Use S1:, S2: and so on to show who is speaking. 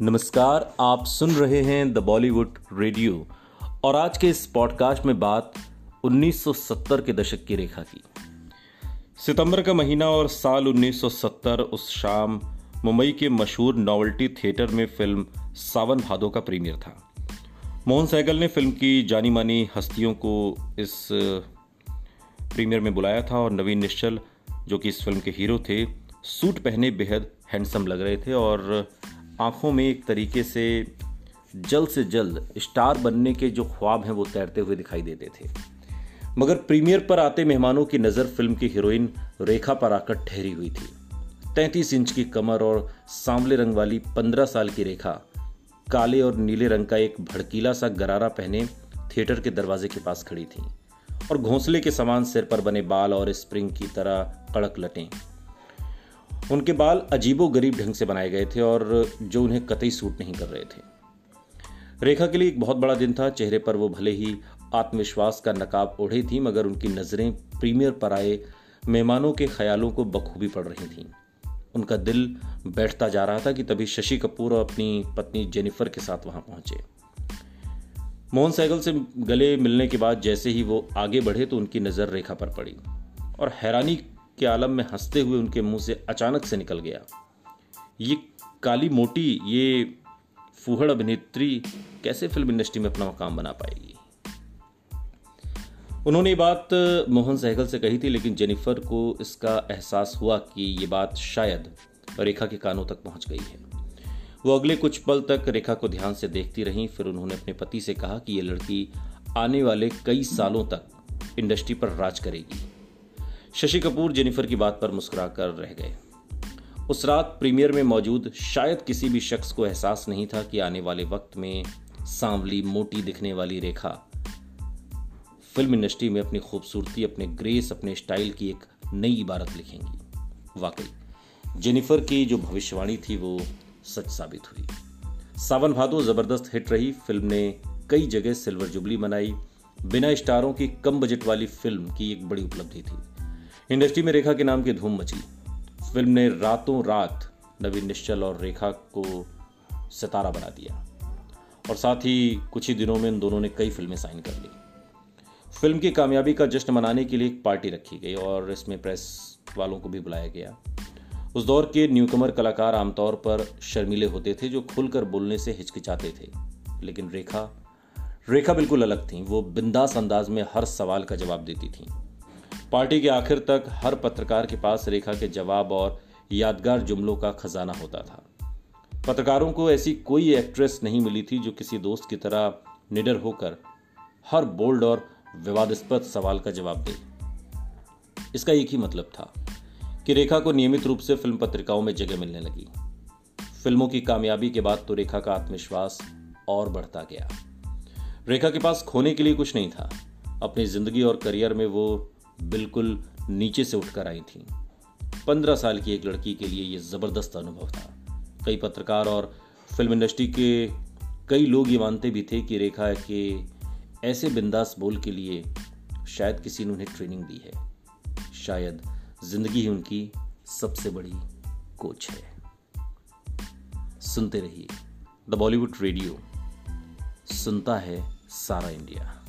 S1: नमस्कार, आप सुन रहे हैं द बॉलीवुड रेडियो और आज के इस पॉडकास्ट में बात 1970 के दशक की रेखा की। सितंबर का महीना और साल 1970 उस शाम मुंबई के मशहूर नॉवल्टी थिएटर में फ़िल्म सावन भादो का प्रीमियर था। मोहन सैगल ने फ़िल्म की जानी मानी हस्तियों को इस प्रीमियर में बुलाया था और नवीन निश्चल, जो कि इस फ़िल्म के हीरो थे, सूट पहने बेहद हैंडसम लग रहे थे और आँखों में एक तरीके से जल्द से जल्द स्टार बनने के जो ख्वाब हैं वो तैरते हुए दिखाई देते थे। मगर प्रीमियर पर आते मेहमानों की नज़र फ़िल्म की हीरोइन रेखा पर आकर ठहरी हुई थी। तैंतीस इंच की कमर और सांवले रंग वाली पंद्रह साल की रेखा, काले और नीले रंग का एक भड़कीला सा गरारा पहने थिएटर के दरवाजे के पास खड़ी थी और घोंसले के समान सिर पर बने बाल और स्प्रिंग की तरह कड़क लटें। उनके बाल अजीबो गरीब ढंग से बनाए गए थे और जो उन्हें कतई सूट नहीं कर रहे थे। रेखा के लिए एक बहुत बड़ा दिन था, चेहरे पर वो भले ही आत्मविश्वास का नकाब ओढ़े थी, मगर उनकी नज़रें प्रीमियर पर आए, मेहमानों के ख्यालों को बखूबी पड़ रही थीं। उनका दिल बैठता जा रहा था कि तभी शशि कपूर और अपनी पत्नी जेनिफर के साथ वहाँ पहुँचे। मोहन सैगल से गले मिलने के बाद जैसे ही वो आगे बढ़े तो उनकी नज़र रेखा पर पड़ी और हैरानी के आलम में हँसते हुए उनके मुँह से अचानक से निकल गया। ये काली मोटी, ये फूहड़ अभिनेत्री कैसे फ़िल्म इंडस्ट्री में अपना मकाम बना पाएगी? उन्होंने ये बात मोहन सहगल से कही थी, लेकिन जेनिफर को इसका एहसास हुआ कि ये बात शायद रेखा के कानों तक पहुँच गई है। वो अगले कुछ पल तक रेखा को ध्यान से देखती रहीं, फिर उन्होंने अपने पति से कहा कि ये लड़की आने वाले कई सालों तक इंडस्ट्री पर राज करेगी। शशि कपूर, जेनिफर की बात पर मुस्कुरा कर रह गए। उस रात प्रीमियर में मौजूद शायद किसी भी शख्स को एहसास नहीं था कि आने वाले वक्त में सांवली मोटी दिखने वाली रेखा फ़िल्म इंडस्ट्री में अपनी खूबसूरती, अपने ग्रेस, अपने स्टाइल की एक नई इबारत लिखेंगी। वाकई, जेनिफर की जो भविष्यवाणी थी वो सच साबित हुई। सावन भादो ज़बरदस्त हिट रही। फ़िल्म ने कई जगह सिल्वर जुबली मनाई। बिना स्टारों की कम बजट वाली फ़िल्म की एक बड़ी उपलब्धि थी। इंडस्ट्री में रेखा के नाम की धूम मची। फ़िल्म ने रातों रात नवीन निश्चल और रेखा को सितारा बना दिया। और साथ ही कुछ ही दिनों में इन दोनों ने कई फ़िल्में साइन कर ली। फ़िल्म की कामयाबी का जश्न मनाने के लिए एक पार्टी रखी गई और इसमें प्रेस वालों को भी बुलाया गया। उस दौर के न्यूकमर कलाकार आमतौर पर शर्मीले होते थे, जो खुलकर बोलने से हिचकिचाते थे। लेकिन रेखा रेखा बिल्कुल अलग थी। वो बिंदास अंदाज में हर सवाल का जवाब देती थी। पार्टी के आखिर तक हर पत्रकार के पास रेखा के जवाब और यादगार जुमलों का खजाना होता था। पत्रकारों को ऐसी कोई एक्ट्रेस नहीं मिली थी जो किसी दोस्त की तरह निडर होकर हर बोल्ड और विवादास्पद सवाल का जवाब दे। इसका एक ही मतलब था कि रेखा को नियमित रूप से फ़िल्म पत्रिकाओं में जगह मिलने लगी। फ़िल्मों की कामयाबी के बाद तो रेखा का आत्मविश्वास और बढ़ता गया। रेखा के पास खोने के लिए कुछ नहीं था। अपनी ज़िंदगी और करियर में वो बिल्कुल नीचे से उठकर आई थी। पंद्रह साल की एक लड़की के लिए यह ज़बरदस्त अनुभव था। कई पत्रकार और फ़िल्म इंडस्ट्री के कई लोग ये मानते भी थे कि रेखा के ऐसे बिंदास बोल के लिए शायद किसी ने उन्हें ट्रेनिंग दी है। शायद ज़िंदगी ही उनकी सबसे बड़ी कोच है। सुनते रहिए। The Bollywood radio. सुनता है सारा इंडिया।